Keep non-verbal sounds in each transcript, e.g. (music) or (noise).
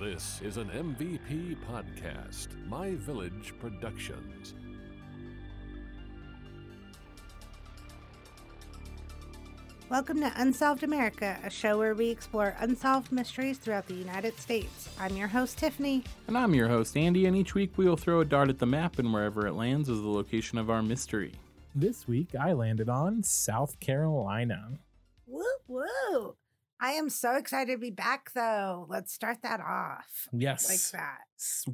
This is an MVP podcast, My Village Productions. Welcome to Unsolved America, a show where we explore unsolved mysteries throughout the United States. I'm your host, Tiffany. And I'm your host, Andy, and each week we will throw a dart at the map, and wherever it lands is the location of our mystery. This week I landed on South Carolina. Woo woo! I am so excited to be back, though. Let's start that off Yes. like that.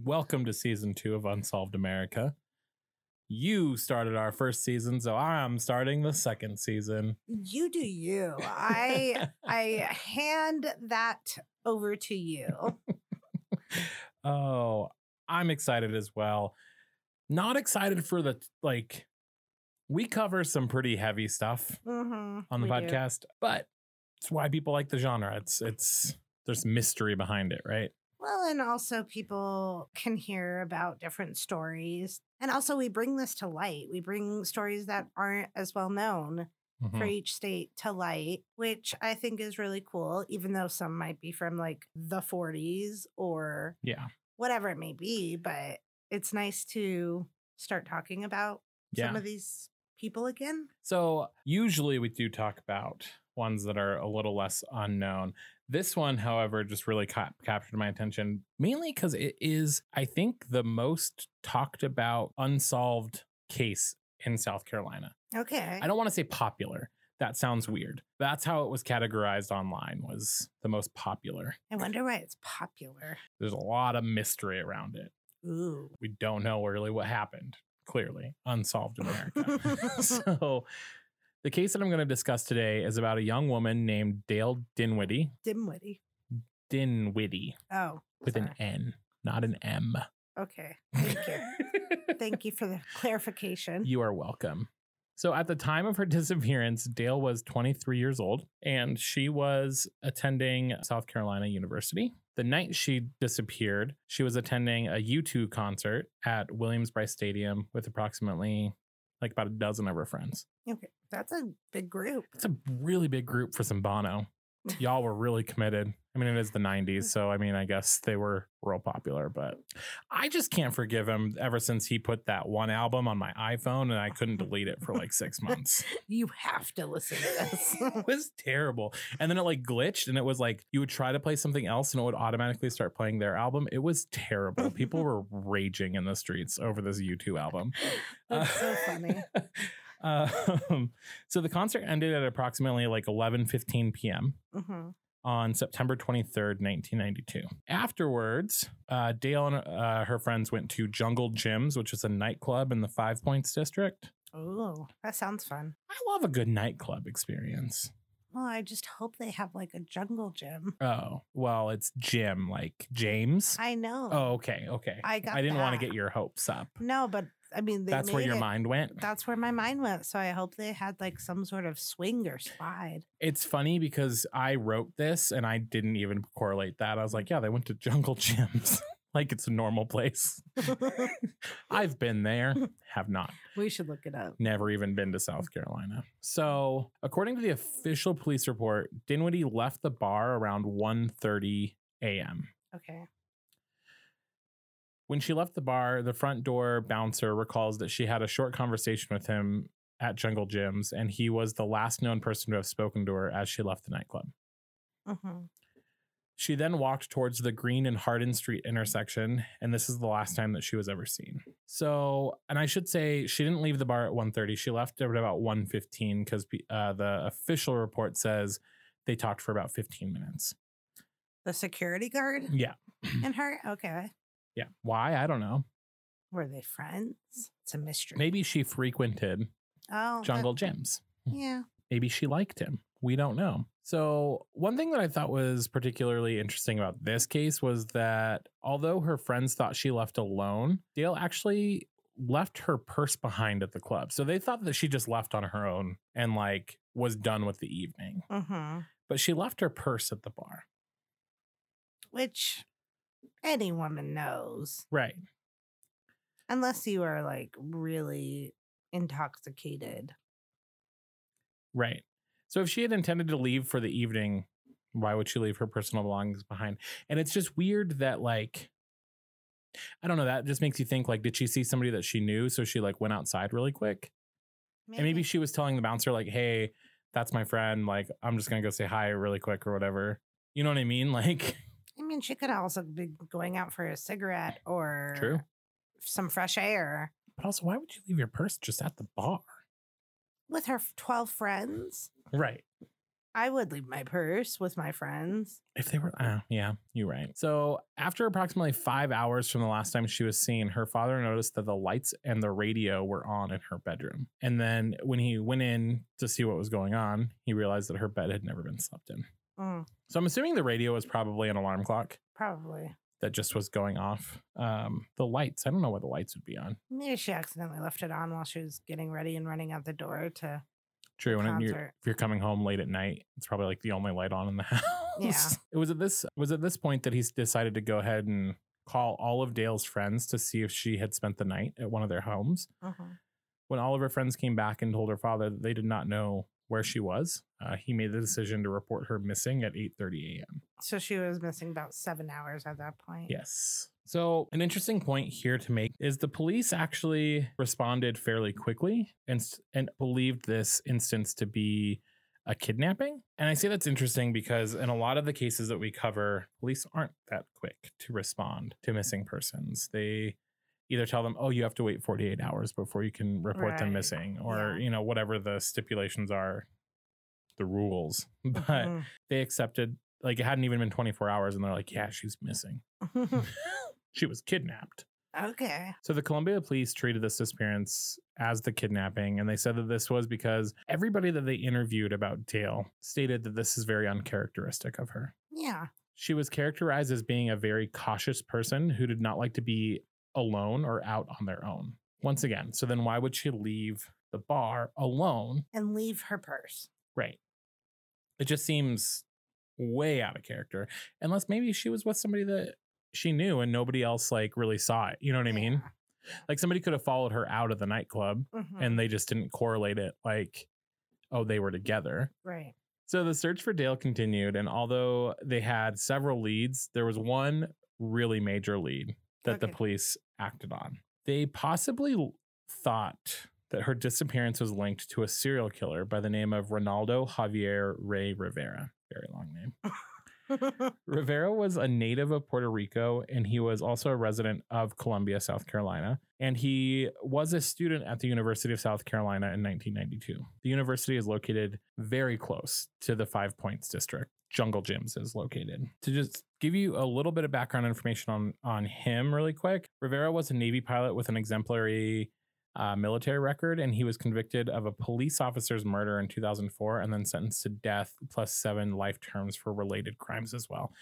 Welcome to season two of Unsolved America. You started our first season, so I'm starting the second season. You do you. I (laughs) I hand that over to you. (laughs) Oh, I'm excited as well. Not excited for the like we cover some pretty heavy stuff Mm-hmm, on the we do. podcast, but it's why people like the genre. It's it's there's mystery behind it, right? Well, and also people can hear about different stories. And also, we bring this to light. We bring stories that aren't as well known for Mhm. each state to light, which I think is really cool, even though some might be from like the 40s or Yeah. whatever it may be. But it's nice to start talking about Yeah. some of these people again. So usually we do talk about ones that are a little less unknown. This one, however, just really ca- captured my attention mainly because it is, I think, the most talked about unsolved case in South Carolina. Okay. I don't want to say popular. That sounds weird. That's how it was categorized online was the most popular. I wonder why it's popular. There's a lot of mystery around it. Ooh. We don't know really what happened. Clearly, unsolved America. (laughs) (laughs) so, the case that I'm going to discuss today is about a young woman named Dale Dinwiddie. Dinwiddie. Dinwiddie Oh. with an. N, not an M. Okay. Thank you. (laughs) Thank you for the clarification. You are welcome. So, at the time of her (laughs) disappearance, Dale was 23 years old and she was attending South Carolina University. The night she disappeared, she was attending a U2 concert at Williams Brice Stadium with approximately like about a dozen of her friends. Okay. That's a big group. It's a really big group for some Bono. Y'all were really committed. I mean, it is the 90s, mm. so I mean, I guess they were real popular, but I just can't forgive him ever since he put that one album on my iPhone and I couldn't delete it for like six months. (laughs) You have to listen to this. (laughs) it was terrible. And then it like glitched and it was like you would try to play something else and it would automatically start playing their album. It was terrible. People (laughs) were raging in the streets over this U2 album. That's so funny. Um, (laughs) so the concert ended at approximately like 11 15 p.m. hmm on September 23rd, 1992. Afterwards, uh, Dale and uh, her friends went to Jungle Jim's, which is a nightclub in the Five Points district. Oh, that sounds fun. I love a good nightclub experience. Well, I just hope they have like a jungle gym. Oh, well, it's Jim, like James. I know. Oh, okay, okay. I got I didn't want to get your hopes up. No, but I mean, they That's where your it- mind went. That's where my mind went. So I hope they had like some sort of swing or slide. It's funny because I wrote this and I didn't even correlate that. I was like, yeah, they went to Jungle (laughs) Jim's. (laughs) like it's a normal place. (laughs) I've been there, have not. we should look it up. Never even been to South Carolina. So, according to the official police report, Dinwiddie left the bar around 1:30 a.m. Okay. When she left the bar, the front door bouncer recalls that she had a short conversation with him at Jungle Jim's, and he was the last known person to have spoken to her as she left the nightclub. hmm She then walked towards the Green and Harden Street intersection, and this is the last time that she was ever seen. So, and I should say she didn't leave the bar at 1.30. She left at about 1.15 because uh, the official report says they talked for about 15 minutes. The security guard Yeah. and her. Okay. Yeah. Why? I don't know. Were they friends? It's a mystery. Maybe she frequented Oh, that- jungle Jim's. yeah. Maybe she liked him. We don't know. So, one thing that I thought was particularly interesting about this case was that although her friends thought she left alone, Dale actually left her purse behind at the club. So they thought that she just left on her own and like was done with the evening. hmm But she left her purse at the bar. Which any woman knows, Right. unless you are like really intoxicated. Right. So if she had intended to leave for the evening, Why would she leave her personal belongings behind? And it's just weird that like I don't know, that just makes you think like did she see somebody that she knew so she like went outside really quick? And maybe she was telling the bouncer like, "Hey, that's my friend. Like, I'm just gonna go say hi really quick or whatever." You know what I mean? (laughs) Like, I mean, she could also be going out for a cigarette or True. some fresh air but also, why would you leave your purse just at the bar? with her 12 friends. Right. I would leave my purse with my friends. If they were, uh, yeah, you're right. So, after approximately five hours from the last time she was seen, her father noticed that the lights and the radio were on in her bedroom. And then, when he went in to see what was going on, he realized that her bed had never been slept in. Mm, So, I'm assuming the radio was probably an alarm clock probably. that just was going off. Um, the lights, I don't know why the lights would be on. Maybe she accidentally left it on while she was getting ready and running out the door to. True. And you're, concert. if you're coming home late at night, it's probably like the only light on in the (laughs) house. Yeah. It was at this was at this point that he's decided to go ahead and call all of Dale's friends to see if she had spent the night at one of their homes. Mhm. When all of her friends came back and told her father that they did not know where she was, uh, he made the decision to report her missing at 8:30 a.m. So she was missing about seven hours at that point. Yes. So, an interesting point here to make is the police actually responded fairly quickly and and believed this instance to be a kidnapping. And I say that's interesting because in a lot of the cases that we cover, police aren't that quick to respond to missing persons. They either tell them, "Oh, you have to wait 48 hours before you can report them missing," or Yeah. you know, whatever the stipulations are, the rules. (laughs) But Mhm. they accepted like it hadn't even been 24 hours and they're like, "Yeah, she's missing." (laughs) (laughs) she was kidnapped. okay. So the Columbia police treated this disappearance as the kidnapping, and they said that this was because everybody that they interviewed about Dale stated that this is very uncharacteristic of her. Yeah. She was characterized as being a very cautious person who did not like to be alone or out on their own. Once again, so then why would she leave the bar alone? And leave her purse. Right. It just seems way out of character, unless maybe she was with somebody that she knew and nobody else like really saw it. You know what I mean? Like somebody could have followed her out of the nightclub Mhm. and they just didn't correlate it like, oh, they were together. right. So the search for Dale continued. And although they had several leads, there was one really major lead that the police acted on. They possibly thought that her disappearance was linked to a serial killer by the name of Ronaldo Javier Ray Rivera. Very long name. (laughs) (laughs) Rivera was a native of Puerto Rico and he was also a resident of Columbia, South Carolina. And he was a student at the University of South Carolina in 1992. The university is located very close to the Five Points district. Jungle Gyms is located. To just give you a little bit of background information on on him really quick, Rivera was a Navy pilot with an exemplary uh, military record, and he was convicted of a police officer's murder in 2004 and then sentenced to death plus seven life terms for related crimes as well.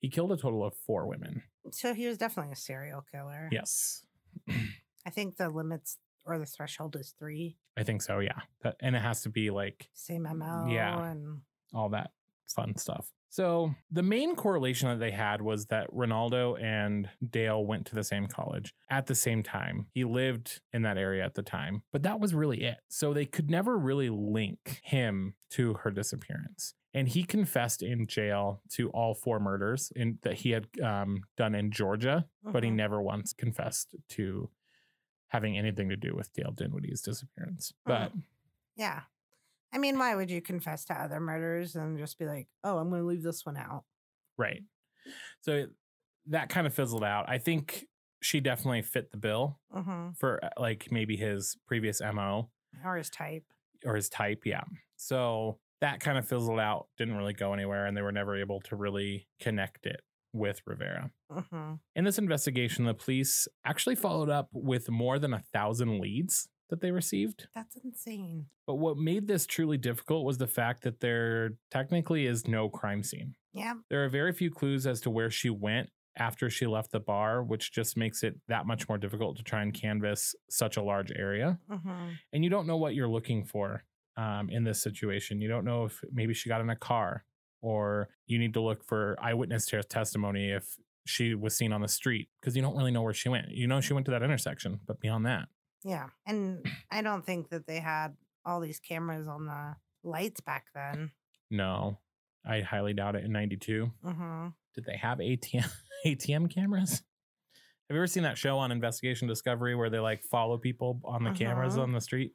He killed a total of four women. so he was definitely a serial killer. Yes, I think the limits or the threshold is three. I think so. Yeah. That, and it has to be like Same MO. Yeah. And all that fun stuff. So the main correlation that they had was that Ronaldo and Dale went to the same college at the same time. He lived in that area at the time, but that was really it. So they could never really link him to her disappearance. And he confessed in jail to all four murders in, that he had um, done in Georgia, but he Mhm. never once confessed to having anything to do with Dale Dinwiddie's disappearance. But yeah. I mean, why would you confess to other murders and just be like, oh, I'm going to leave this one out? Right. So that kind of fizzled out. I think she definitely fit the bill hmm for uh, like maybe his previous MO Or his type. or his type. Yeah. So that kind of fizzled out, didn't really go anywhere, and they were never able to really connect it with Rivera. hmm In this investigation, the police actually followed up with more than a thousand leads that they received. That's insane. But what made this truly difficult was the fact that there technically is no crime scene. Yeah. There are very few clues as to where she went after she left the bar, which just makes it that much more difficult to try and canvass such a large area. hmm And you don't know what you're looking for um, in this situation. You don't know if maybe she got in a car or you need to look for eyewitness te- testimony if she was seen on the street because you don't really know where she went. You know she went to that intersection, but beyond that, Yeah. And I don't think that they had all these cameras on the lights back then. no. I highly doubt it in 92. Mm-hmm. Did they have ATM ATM (laughs) cameras? Have you ever seen that show on Investigation Discovery where they like follow people on the cameras Uh-huh. on the street?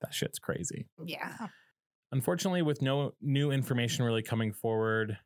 That shit's crazy. Yeah. (laughs) Unfortunately, with no new information really coming forward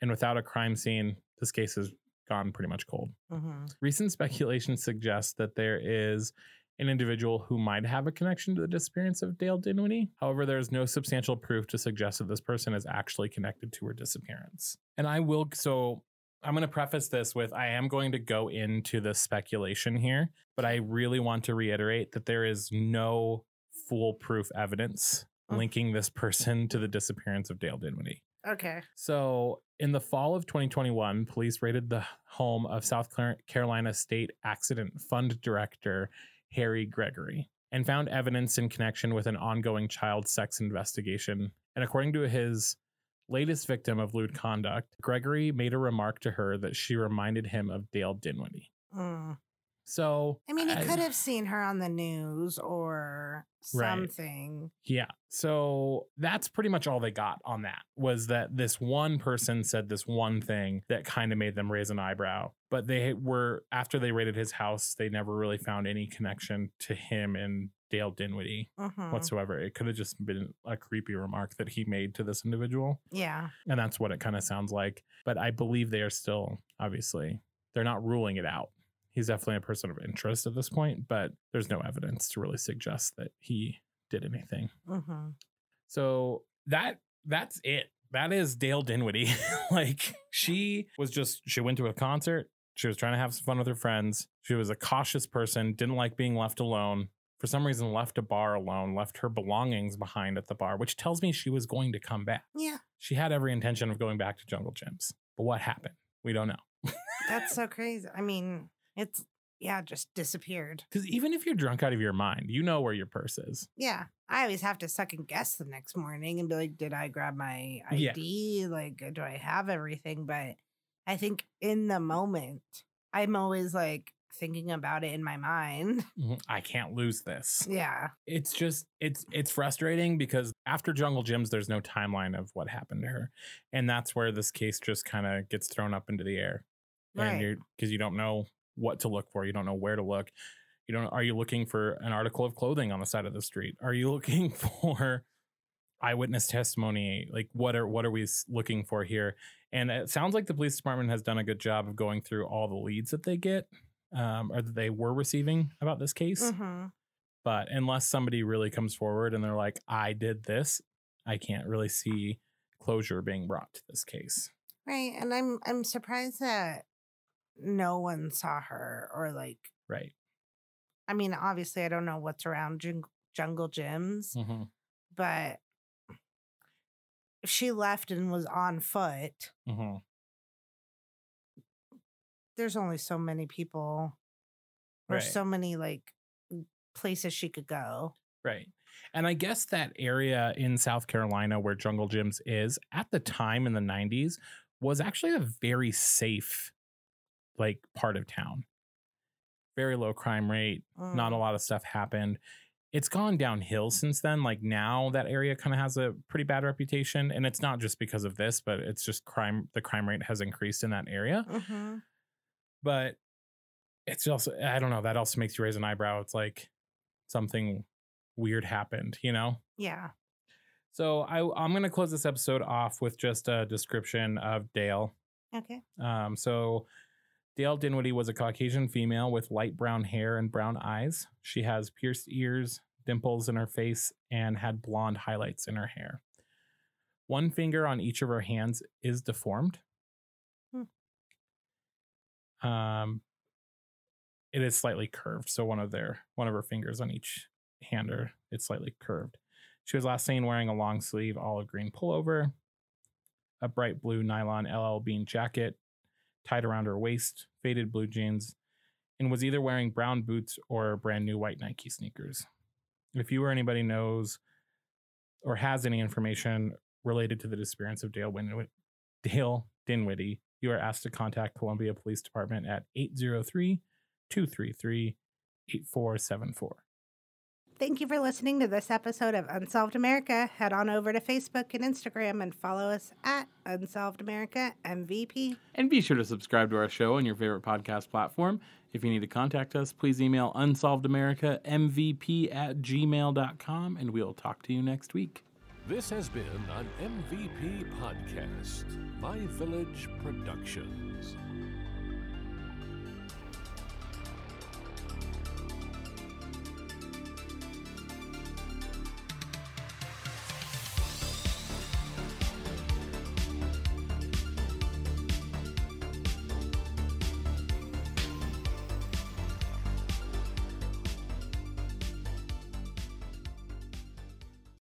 and without a crime scene, this case has gone pretty much cold. Mm-hmm. Recent speculation suggests that there is an individual who might have a connection to the disappearance of Dale Dinwiddie. However, there is no substantial proof to suggest that this person is actually connected to her disappearance. And I will, so I'm going to preface this with I am going to go into the speculation here, but I really want to reiterate that there is no foolproof evidence Mm. linking this person to the disappearance of Dale Dinwiddie. Okay. So, in the fall of 2021, police raided the home of South Carolina State Accident Fund Director Harry Gregory and found evidence in connection with an ongoing child sex investigation. And according to his latest victim of lewd conduct, Gregory made a remark to her that she reminded him of Dale Dinwiddie. Mm. So, I mean, he could have seen her on the news or Right. something. Yeah. So that's pretty much all they got on that was that this one person said this one thing that kind of made them raise an eyebrow. But they were, after they raided his house, they never really found any connection to him and Dale Dinwiddie Mhm. whatsoever. It could have just been a creepy remark that he made to this individual. Yeah. And that's what it kind of sounds like. But I believe they are still, obviously, they're not ruling it out. He's definitely a person of interest at this point, but there's no evidence to really suggest that he did anything. Mm-hmm. So that that's it. That is Dale Dinwiddie. (laughs) like she was just she went to a concert. She was trying to have some fun with her friends. She was a cautious person, didn't like being left alone. For some reason, left a bar alone, left her belongings behind at the bar, which tells me she was going to come back. Yeah. She had every intention of going back to Jungle Jim's. But what happened? We don't know. That's so crazy. I mean, it's, yeah, just disappeared. Because even if you're drunk out of your mind, you know where your purse is. Yeah. I always have to second guess the next morning and be like, did I grab my Yeah. ID? Like, do I have everything? But I think in the moment, I'm always like thinking about it in my mind. (laughs) Mhm. I can't lose this. Yeah. it's just it's it's frustrating because after jungle Jim's there's no timeline of what happened to her and that's where this case just kind of gets thrown up into the air and Right. you're because you don't know what to look for you don't know where to look. You don't are you looking for an article of clothing on the side of the street? Are you (laughs) looking for eyewitness testimony? Like what are what are we looking for here? And it sounds like the police department has done a good job of going through all the leads that they get um, or that they were receiving about this case. Hmm but unless somebody really comes forward and they're like, I did this, I can't really see closure being brought to this case. Right. And I'm I'm surprised that no one saw her or like Right. I mean, obviously I don't know what's around jung- jungle Jim's, Mm-hmm. but she left and was on foot, Mm-hmm. there's only so many people or Right. so many like places she could go. Right. And I guess that area in South Carolina where Jungle Jim's is at the time in the 90s was actually a very safe like part of town. Very low crime rate, not a Mm. lot of stuff happened. It's gone downhill since then. Like now that area kind of has a pretty bad reputation and it's not just because of this, but it's just crime the crime rate has increased in that area. Mhm. But it's also I don't know, that also makes you raise an eyebrow. It's like something weird happened, you know? Yeah. So I I'm going to close this episode off with just a description of Dale. Okay. Um, so Dale Dinwiddie was a Caucasian female with light brown hair and brown eyes. She has pierced ears, dimples in her face, and had blonde highlights in her hair. One finger on each of her hands is deformed. Um, it is slightly curved, so one of their one of her fingers on each hand are it's slightly curved. She was last seen wearing a long sleeve olive green pullover, a bright blue nylon LL Bean jacket tied around her waist, faded blue jeans, and was either wearing brown boots or brand new white Nike sneakers. If you or anybody knows or has any information related to the disappearance of Dale, Dale Dinwiddie, you are asked to contact Columbia Police Department at 803 233 8474. Thank you for listening to this episode of Unsolved America. Head on over to Facebook and Instagram and follow us at Unsolved America MVP. And be sure to subscribe to our show on your favorite podcast platform. If you need to contact us, please email unsolvedamerica.mvp at gmail.com and we'll talk to you next week. This has been an MVP podcast, My Village Productions.